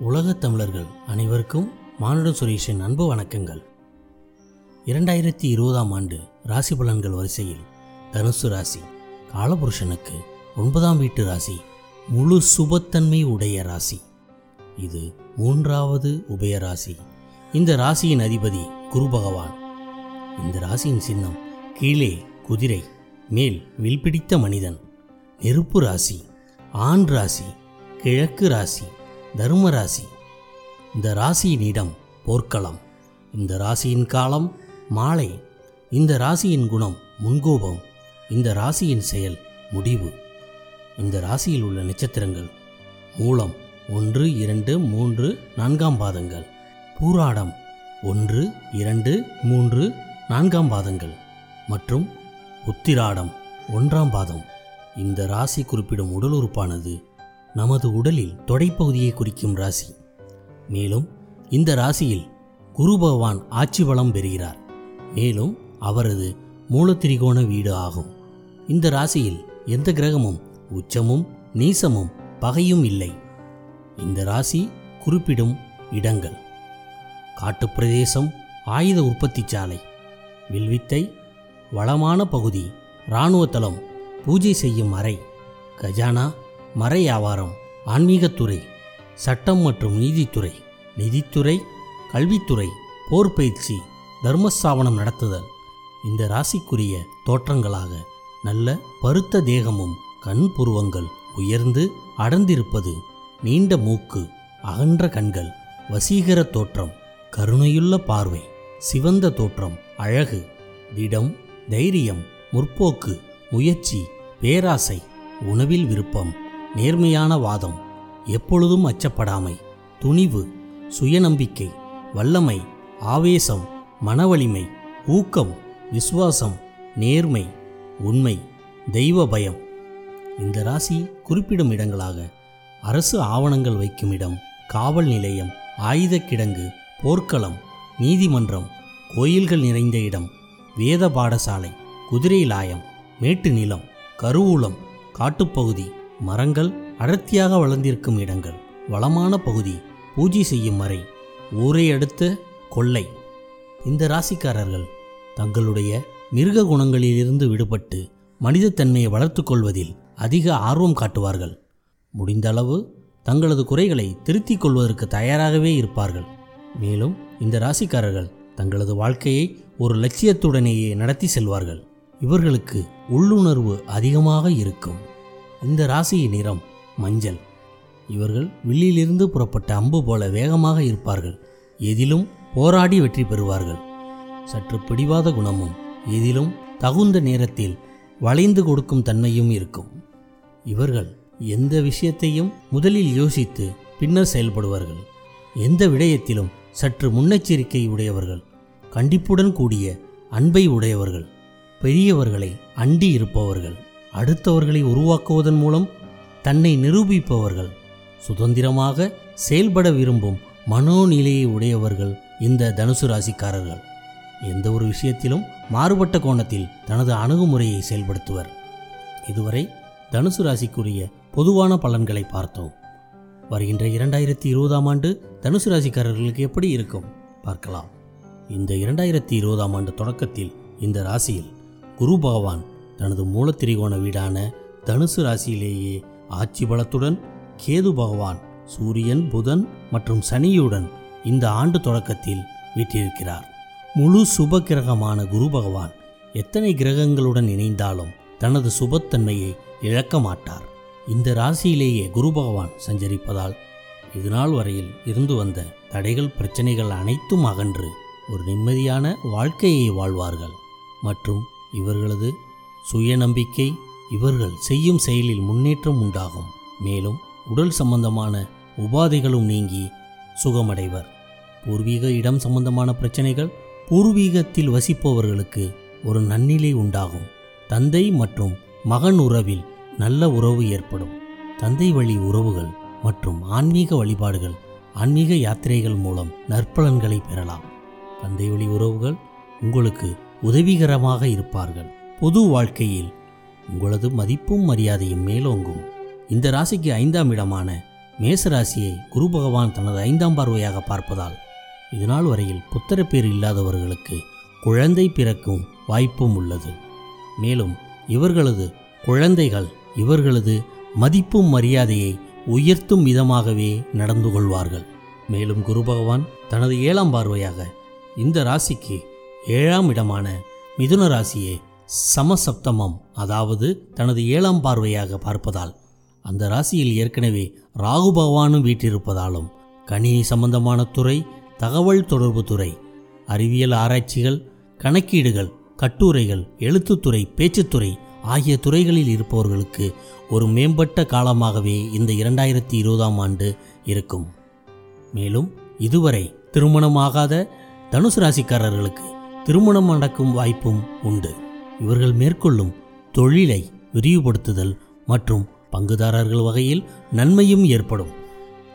உலகத் தமிழர்கள் அனைவருக்கும் மானுட சுரேஷின் அன்பு வணக்கங்கள். இரண்டாயிரத்தி இருபதாம் ஆண்டு ராசி பலன்கள் வரிசையில் தனுசு ராசி காலபுருஷனுக்கு ஒன்பதாம் வீட்டு ராசி முழு சுபத்தன்மை உடைய ராசி. இது மூன்றாவது உபய ராசி. இந்த ராசியின் அதிபதி குரு பகவான். இந்த ராசியின் சின்னம் கீழே குதிரை மேல் வில் பிடித்த மனிதன். நெருப்பு ராசி ஆண் ராசி கிழக்கு ராசி. தர்ம ராசி இந்த ராசியின் இடம் போர்க்களம். இந்த ராசியின் காலம் மாலை. இந்த ராசியின் குணம் முன்கோபம். இந்த ராசியின் செயல் முடிவு. இந்த ராசியில் உள்ள நட்சத்திரங்கள் மூலம் ஒன்று இரண்டு மூன்று நான்காம் பாதங்கள். பூராடம் ஒன்று இரண்டு மூன்று நான்காம் பாதங்கள். மற்றும் உத்திராடம் ஒன்றாம் பாதம். இந்த ராசி குறிப்பிடும் உடல் உறுப்பானது நமது உடலில் தொடைப்பகுதியை குறிக்கும் ராசி. மேலும் இந்த ராசியில் குரு பகவான் ஆட்சி பலம் பெறுகிறார். மேலும் அவரது மூலத்திரிகோண வீடு ஆகும். இந்த ராசியில் எந்த கிரகமும் உச்சமும் நீசமும் பகையும் இல்லை. இந்த ராசி குறிப்பிடும் இடங்கள். காட்டுப்பிரதேசம் ஆயுத உற்பத்தி சாலை. வில்வித்தை வளமான பகுதி இராணுவ தளம் பூஜை செய்யும் அறை கஜானா மறையாவாரம் வியாபாரம் ஆன்மீகத்துறை சட்டம் மற்றும் நீதித்துறை நிதித்துறை கல்வித்துறை போர் பயிற்சி தர்மஸ்தாபனம் நடத்துதல். இந்த ராசிக்குரிய தோற்றங்களாக நல்ல பருத்த தேகமும் கண் புருவங்கள் உயர்ந்து அடர்ந்திருப்பது நீண்ட மூக்கு அகன்ற கண்கள் வசீகர தோற்றம் கருணையுள்ள பார்வை சிவந்த தோற்றம் அழகு திடம் தைரியம் முற்போக்கு முயற்சி பேராசை உணவில் விருப்பம் நேர்மையான வாதம் எப்பொழுதும் அச்சப்படாமை துணிவு சுயநம்பிக்கை வல்லமை ஆவேசம் மனவலிமை ஊக்கம் விசுவாசம் நேர்மை உண்மை தெய்வ பயம். இந்த ராசி குறிப்பிடும் இடங்களாக அரசு ஆவணங்கள் வைக்கும் இடம் காவல் நிலையம் ஆயுதக் கிடங்கு போர்க்களம் நீதிமன்றம் கோயில்கள் நிறைந்த இடம் வேத பாடசாலை குதிரை லாயம் மேட்டு நிலம் கருவூலம் காட்டுப்பகுதி மரங்கள் அடர்த்தியாக வளர்ந்திருக்கும் இடங்கள். வளமான பகுதி பூஜை செய்யும் மறை ஊரை அடுத்த கொள்ளை. இந்த ராசிக்காரர்கள் தங்களுடைய மிருக குணங்களிலிருந்து விடுபட்டு மனிதத்தன்மையை வளர்த்து கொள்வதில் அதிக ஆர்வம் காட்டுவார்கள். முடிந்தளவு தங்களது குறைகளை திருத்திக் கொள்வதற்கு தயாராகவே இருப்பார்கள். மேலும் இந்த ராசிக்காரர்கள் தங்களது வாழ்க்கையை ஒரு லட்சியத்துடனேயே நடத்தி செல்வார்கள். இவர்களுக்கு உள்ளுணர்வு அதிகமாக இருக்கும். இந்த ராசியின் நிறம் மஞ்சள். இவர்கள் வில்லிலிருந்து புறப்பட்ட அம்பு போல வேகமாக இருப்பார்கள். எதிலும் போராடி வெற்றி பெறுவார்கள். சற்று பிடிவாத குணமும் எதிலும் தகுந்த நேரத்தில் வளைந்து கொடுக்கும் தன்மையும் இருக்கும். இவர்கள் எந்த விஷயத்தையும் முதலில் யோசித்து பின்னர் செயல்படுவார்கள். எந்த விடயத்திலும் சற்று முன்னெச்சரிக்கை உடையவர்கள் கண்டிப்புடன் கூடிய அன்பை உடையவர்கள் பெரியவர்களை அண்டி இருப்பவர்கள். அடுத்தவர்களை உருவாக்குவதன் மூலம் தன்னை நிரூபிப்பவர்கள் சுதந்திரமாக செயல்பட விரும்பும் மனோநிலையை உடையவர்கள் இந்த தனுசு ராசிக்காரர்கள். எந்த ஒரு விஷயத்திலும் மாறுபட்ட கோணத்தில் தனது அணுகுமுறையை செயல்படுத்துவர். இதுவரை தனுசு ராசிக்குரிய பொதுவான பலன்களை பார்த்தோம். வருகின்ற இரண்டாயிரத்தி இருபதாம் ஆண்டு தனுசு ராசிக்காரர்களுக்கு எப்படி இருக்கும்? பார்க்கலாம். இந்த இரண்டாயிரத்தி இருபதாம் ஆண்டு தொடக்கத்தில் இந்த ராசியில் குரு பகவான் தனது மூலத்திரிகோண வீடான தனுசு ராசியிலேயே ஆட்சி பலத்துடன் கேது பகவான் சூரியன் புதன் மற்றும் சனியுடன் இந்த ஆண்டு தொடக்கத்தில் வீட்டிருக்கிறார் முழு சுப கிரகமான குரு பகவான் எத்தனை கிரகங்களுடன் இணைந்தாலும் தனது சுபத்தன்மையை இழக்க மாட்டார். இந்த ராசியிலேயே குரு பகவான் சஞ்சரிப்பதால் இதுநாள் வரையில் இருந்து வந்த தடைகள் பிரச்சனைகள் அனைத்தும் அகன்று ஒரு நிம்மதியான வாழ்க்கையை வாழ்வார்கள். மற்றும் இவர்களது சுயநம்பிக்கை இவர்கள் செய்யும் செயலில் முன்னேற்றம் உண்டாகும். மேலும் உடல் சம்பந்தமான உபாதைகளும் நீங்கி சுகமடைவர். பூர்வீக இடம் சம்பந்தமான பிரச்சனைகள் பூர்வீகத்தில் வசிப்பவர்களுக்கு ஒரு நன்னிலை உண்டாகும். தந்தை மற்றும் மகன் உறவில் நல்ல உறவு ஏற்படும். தந்தை வழி உறவுகள் மற்றும் ஆன்மீக வழிபாடுகள் ஆன்மீக யாத்திரைகள் மூலம் நற்பலன்களை பெறலாம். தந்தை வழி உறவுகள் உங்களுக்கு உதவிகரமாக இருப்பார்கள். பொது வாழ்க்கையில் உங்களது மதிப்பும் மரியாதையும் மேலோங்கும். இந்த ராசிக்கு ஐந்தாம் இடமான மேசராசியை குரு பகவான் தனது ஐந்தாம் பார்வையாக பார்ப்பதால் இதுநாள் வரையில் புத்திரப்பேர் இல்லாதவர்களுக்கு குழந்தை பிறக்கும் வாய்ப்பும் உள்ளது. மேலும் இவர்களது குழந்தைகள் இவர்களது மதிப்பும் மரியாதையை உயர்த்தும் விதமாகவே நடந்து கொள்வார்கள். மேலும் குரு பகவான் தனது ஏழாம் பார்வையாக இந்த ராசிக்கு ஏழாம் இடமான மிதுன ராசியை சமசப்தமம் அதாவது தனது ஏழாம் பார்வையாக பார்ப்பதால் அந்த ராசியில் ஏற்கனவே ராகு பகவானும் வீற்றிருப்பதாலும் கணினி சம்பந்தமான துறை தகவல் தொடர்பு துறை அறிவியல் ஆராய்ச்சிகள் கணக்கீடுகள் கட்டுரைகள் எழுத்துத்துறை பேச்சுத்துறை ஆகிய துறைகளில் இருப்பவர்களுக்கு ஒரு மேம்பட்ட காலமாகவே இந்த இரண்டாயிரத்தி இருபதாம் ஆண்டு இருக்கும். மேலும் இதுவரை திருமணமாகாத தனுசு ராசிக்காரர்களுக்கு திருமணம் நடக்கும் வாய்ப்பும் உண்டு. இவர்கள் மேற்கொள்ளும் தொழிலை விரிவுபடுத்துதல் மற்றும் பங்குதாரர்கள் வகையில் நன்மையும் ஏற்படும்.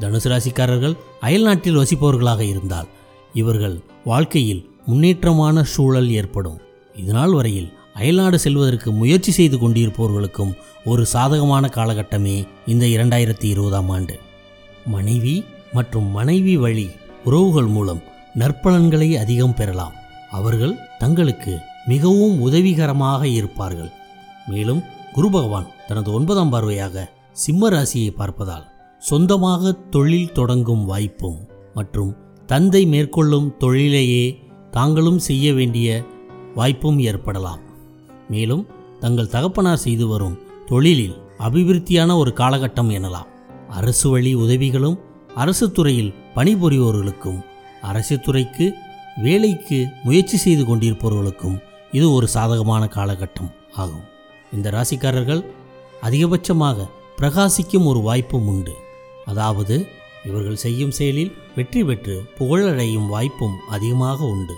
தனுசு ராசிக்காரர்கள் அயல்நாட்டில் வசிப்பவர்களாக இருந்தால் இவர்கள் வாழ்க்கையில் முன்னேற்றமான சூழல் ஏற்படும். இதனால் வரையில் அயல்நாடு செல்வதற்கு முயற்சி செய்து கொண்டிருப்பவர்களுக்கும் ஒரு சாதகமான காலகட்டமே இந்த இரண்டாயிரத்தி இருபதாம் ஆண்டு. மனைவி மற்றும் மனைவி வழி உறவுகள் மூலம் நற்பலன்களை அதிகம் பெறலாம். அவர்கள் தங்களுக்கு மிகவும் உதவிகரமாக இருப்பார்கள். மேலும் குரு பகவான் தனது ஒன்பதாம் பார்வையாக சிம்ம ராசியை பார்ப்பதால் சொந்தமாக தொழில் தொடங்கும் வாய்ப்பும் மற்றும் தந்தை மேற்கொள்ளும் தொழிலையே தாங்களும் செய்ய வேண்டிய வாய்ப்பும் ஏற்படலாம். மேலும் தங்கள் தகப்பனார் செய்து வரும் தொழிலில் அபிவிருத்தியான ஒரு காலகட்டம் எனலாம். அரசு வழி உதவிகளும் அரசு துறையில் பணிபுரிவோர்களுக்கும் அரசு துறைக்கு வேலைக்கு முயற்சி செய்து கொண்டிருப்பவர்களுக்கும் இது ஒரு சாதகமான காலகட்டம் ஆகும். இந்த ராசிக்காரர்கள் அதிகபட்சமாக பிரகாசிக்கும் ஒரு வாய்ப்பும் உண்டு. அதாவது இவர்கள் செய்யும் செயலில் வெற்றி பெற்று புகழடையும் வாய்ப்பும் அதிகமாக உண்டு.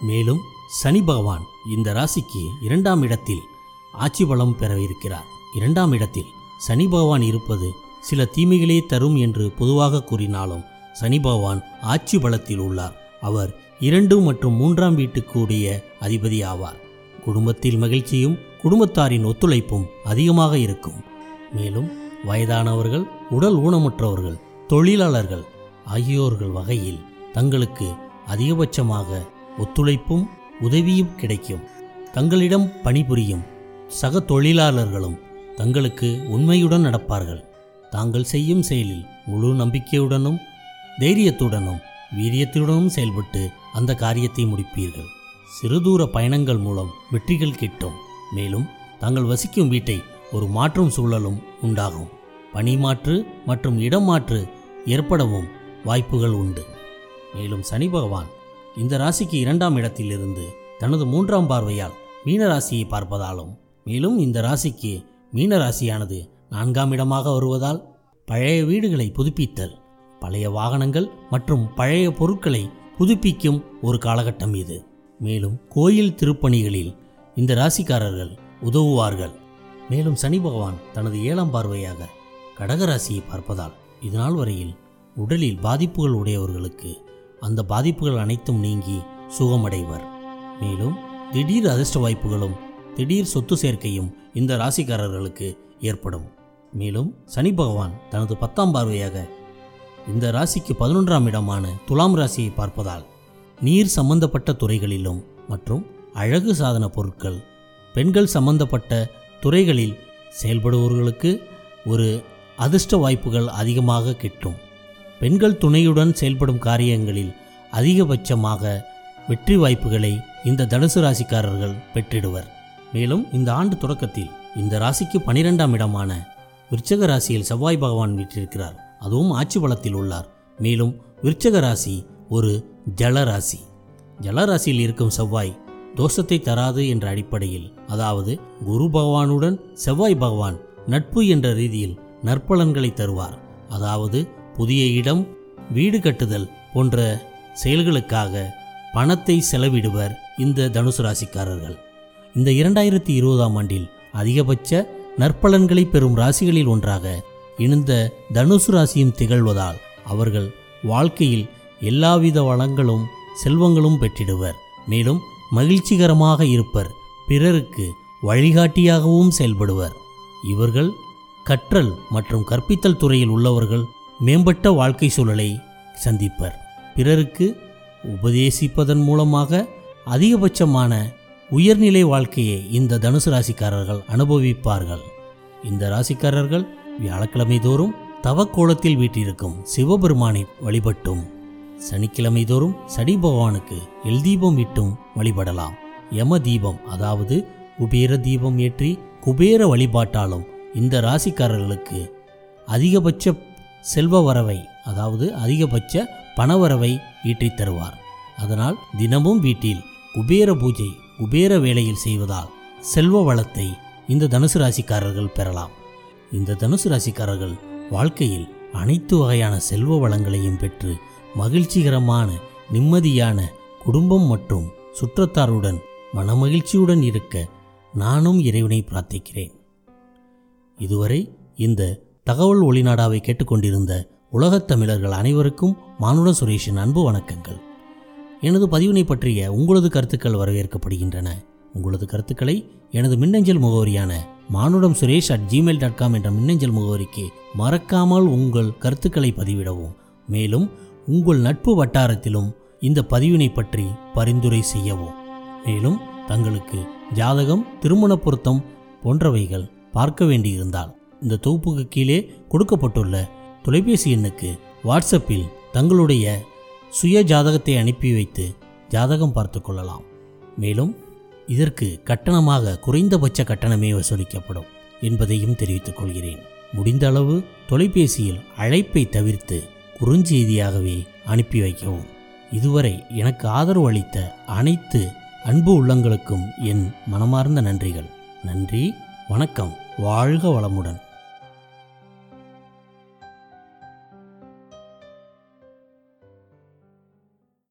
மேலும் சனி பகவான் இந்த ராசிக்கு இரண்டாம் இடத்தில் ஆட்சி பலம் பெறவிருக்கிறார் இரண்டாம் இடத்தில் சனி பகவான் இருப்பது சில தீமைகளே தரும் என்று பொதுவாக கூறினாலும் சனி பகவான் ஆட்சி பலத்தில் உள்ளார். அவர் இரண்டு மற்றும் மூன்றாம் வீட்டுக்குடைய அதிபதி ஆவார் குடும்பத்தில் மகிழ்ச்சியும் குடும்பத்தாரின் ஒத்துழைப்பும் அதிகமாக இருக்கும். மேலும் வயதானவர்கள் உடல் ஊனமுற்றவர்கள் தொழிலாளர்கள் ஆகியோர்கள் வகையில் தங்களுக்கு அதிகபட்சமாக ஒத்துழைப்பும் உதவியும் கிடைக்கும். தங்களிடம் பணிபுரியும் சக தொழிலாளர்களும் தங்களுக்கு உண்மையுடன் நடப்பார்கள். தாங்கள் செய்யும் செயலில் முழு நம்பிக்கையுடனும் தைரியத்துடனும் வீரியத்துடனும் செயல்பட்டு அந்த காரியத்தை முடிப்பீர்கள். சிறுதூர பயணங்கள் மூலம் வெற்றிகள் கிட்டும். மேலும் தாங்கள் வசிக்கும் வீட்டை ஒரு மாற்றும் சூழலும் உண்டாகும். பணி மாற்று மற்றும் இடம் மாற்று ஏற்படவும் வாய்ப்புகள் உண்டு. மேலும் சனி பகவான் இந்த ராசிக்கு இரண்டாம் இடத்திலிருந்து தனது மூன்றாம் பார்வையால் மீன ராசியை பார்ப்பதாலும் மேலும் இந்த ராசிக்கு மீன ராசியானது நான்காம் இடமாக வருவதால் பழைய வீடுகளை புதுப்பித்தல் பழைய வாகனங்கள் மற்றும் பழைய பொருட்களை புதுப்பிக்கும் ஒரு காலகட்டம் இது. மேலும் கோயில் திருப்பணிகளில் இந்த ராசிக்காரர்கள் உதவுவார்கள். மேலும் சனி பகவான் தனது ஏழாம் பார்வையாக கடகராசியை பார்ப்பதால் இதுநாள் வரையில் உடலில் பாதிப்புகள் உடையவர்களுக்கு அந்த பாதிப்புகள் அனைத்தும் நீங்கி சுகமடைவர். மேலும் திடீர் அதிர்ஷ்ட வாய்ப்புகளும் திடீர் சொத்து சேர்க்கையும் இந்த ராசிக்காரர்களுக்கு ஏற்படும். மேலும் சனி பகவான் தனது பத்தாம் பார்வையாக இந்த ராசிக்கு பதினொன்றாம் இடமான துலாம் ராசியை பார்ப்பதால் நீர் சம்பந்தப்பட்ட துறைகளிலும் மற்றும் அழகு சாதன பொருட்கள் பெண்கள் சம்பந்தப்பட்ட துறைகளில் செயல்படுபவர்களுக்கு ஒரு அதிர்ஷ்ட வாய்ப்புகள் அதிகமாக கிட்டும். பெண்கள் துணையுடன் செயல்படும் காரியங்களில் அதிகபட்சமாக வெற்றி வாய்ப்புகளை இந்த தனுசு ராசிக்காரர்கள் பெற்றிடுவர். மேலும் இந்த ஆண்டு தொடக்கத்தில் இந்த ராசிக்கு பனிரெண்டாம் இடமான விருச்சக ராசியில் செவ்வாய் பகவான் வீற்றிருக்கிறார். அதுவும் ஆட்சி பலத்தில் உள்ளார். மேலும் விருச்சக ராசி ஒரு ஜலராசி. ஜலராசியில் இருக்கும் செவ்வாய் தோஷத்தை தராது என்ற அடிப்படையில் அதாவது குரு பகவானுடன் செவ்வாய் பகவான் நட்பு என்ற ரீதியில் நற்பலன்களை தருவார். அதாவது புதிய இடம் வீடு கட்டுதல் போன்ற செயல்களுக்காக பணத்தை செலவிடுவர் இந்த தனுசு ராசிக்காரர்கள். இந்த இரண்டாயிரத்தி இருபதாம் ஆண்டில் அதிகபட்ச நற்பலன்களை பெறும் ராசிகளில் ஒன்றாக இணைந்த தனுசு ராசியும் திகழ்வதால் அவர்கள் வாழ்க்கையில் எல்லாவித வளங்களும் செல்வங்களும் பெற்றிடுவர். மேலும் மகிழ்ச்சிகரமாக இருப்பர். பிறருக்கு வழிகாட்டியாகவும் செயல்படுவர். இவர்கள் கற்றல் மற்றும் கற்பித்தல் துறையில் உள்ளவர்கள் மேம்பட்ட வாழ்க்கை சூழலை சந்திப்பர். பிறருக்கு உபதேசிப்பதன் மூலமாக அதிகபட்சமான உயர்நிலை வாழ்க்கையை இந்த தனுசு ராசிக்காரர்கள் அனுபவிப்பார்கள். இந்த ராசிக்காரர்கள் வியாழக்கிழமை தோறும் தவக்கோலத்தில் வீட்டிருக்கும் சிவபெருமானை வழிபட்டும். சனிக்கிழமை தோறும் சனி பகவானுக்கு எல் தீபம் விட்டும் வழிபடலாம். யம தீபம் அதாவது குபேர தீபம் ஏற்றி குபேர வழிபாட்டாலும் இந்த ராசிக்காரர்களுக்கு அதிகபட்ச செல்வ வரவை அதாவது அதிகபட்ச பணவரவை ஈட்டித் தருவார். அதனால் தினமும் வீட்டில் குபேர பூஜை குபேர வேளையில் செய்வதால் செல்வ வளத்தை இந்த தனுசு ராசிக்காரர்கள் பெறலாம். இந்த தனுசு ராசிக்காரர்கள் வாழ்க்கையில் அனைத்து வகையான செல்வ வளங்களையும் பெற்று மகிழ்ச்சிகரமான நிம்மதியான குடும்பம் மற்றும் சுற்றத்தாருடன் மனமகிழ்ச்சியுடன் இருக்க நானும் இறைவனை பிரார்த்திக்கிறேன். இதுவரை இந்த தகவல் ஒளிநாடாவை கேட்டுக்கொண்டிருந்த உலகத் தமிழர்கள் அனைவருக்கும் மானுட சுரேஷின் அன்பு வணக்கங்கள். எனது பதிவினை பற்றிய உங்களது கருத்துக்கள் வரவேற்கப்படுகின்றன. உங்களது கருத்துக்களை எனது மின்னஞ்சல் முகவரியான Manudam Suresh at Gmail dot com என்ற மின்னஞ்சல் முகவரிக்கு மறக்காமல் உங்கள் கருத்துக்களை பதிவிடவும். மேலும் உங்கள் நட்பு வட்டாரத்திலும் இந்த பதிவினை பற்றி பரிந்துரை செய்யவும். மேலும் தங்களுக்கு ஜாதகம் திருமண பொருத்தம் போன்றவைகள் பார்க்க வேண்டியிருந்தால் இந்த தொகுப்புக்கு கீழே கொடுக்கப்பட்டுள்ள தொலைபேசி எண்ணுக்கு வாட்ஸ்அப்பில் தங்களுடைய சுய ஜாதகத்தை அனுப்பி வைத்து ஜாதகம் பார்த்து கொள்ளலாம். மேலும் இதற்கு கட்டணமாக குறைந்தபட்ச கட்டணமே வசூலிக்கப்படும் என்பதையும் தெரிவித்துக் கொள்கிறேன். முடிந்த அளவு தொலைபேசியில் அழைப்பை தவிர்த்து குறுஞ்செய்தியாகவே அனுப்பி வைக்கவும். இதுவரை எனக்கு ஆதரவு அளித்த அனைத்து அன்பு உள்ளங்களுக்கும் என் மனமார்ந்த நன்றிகள். நன்றி வணக்கம் வாழ்க வளமுடன்.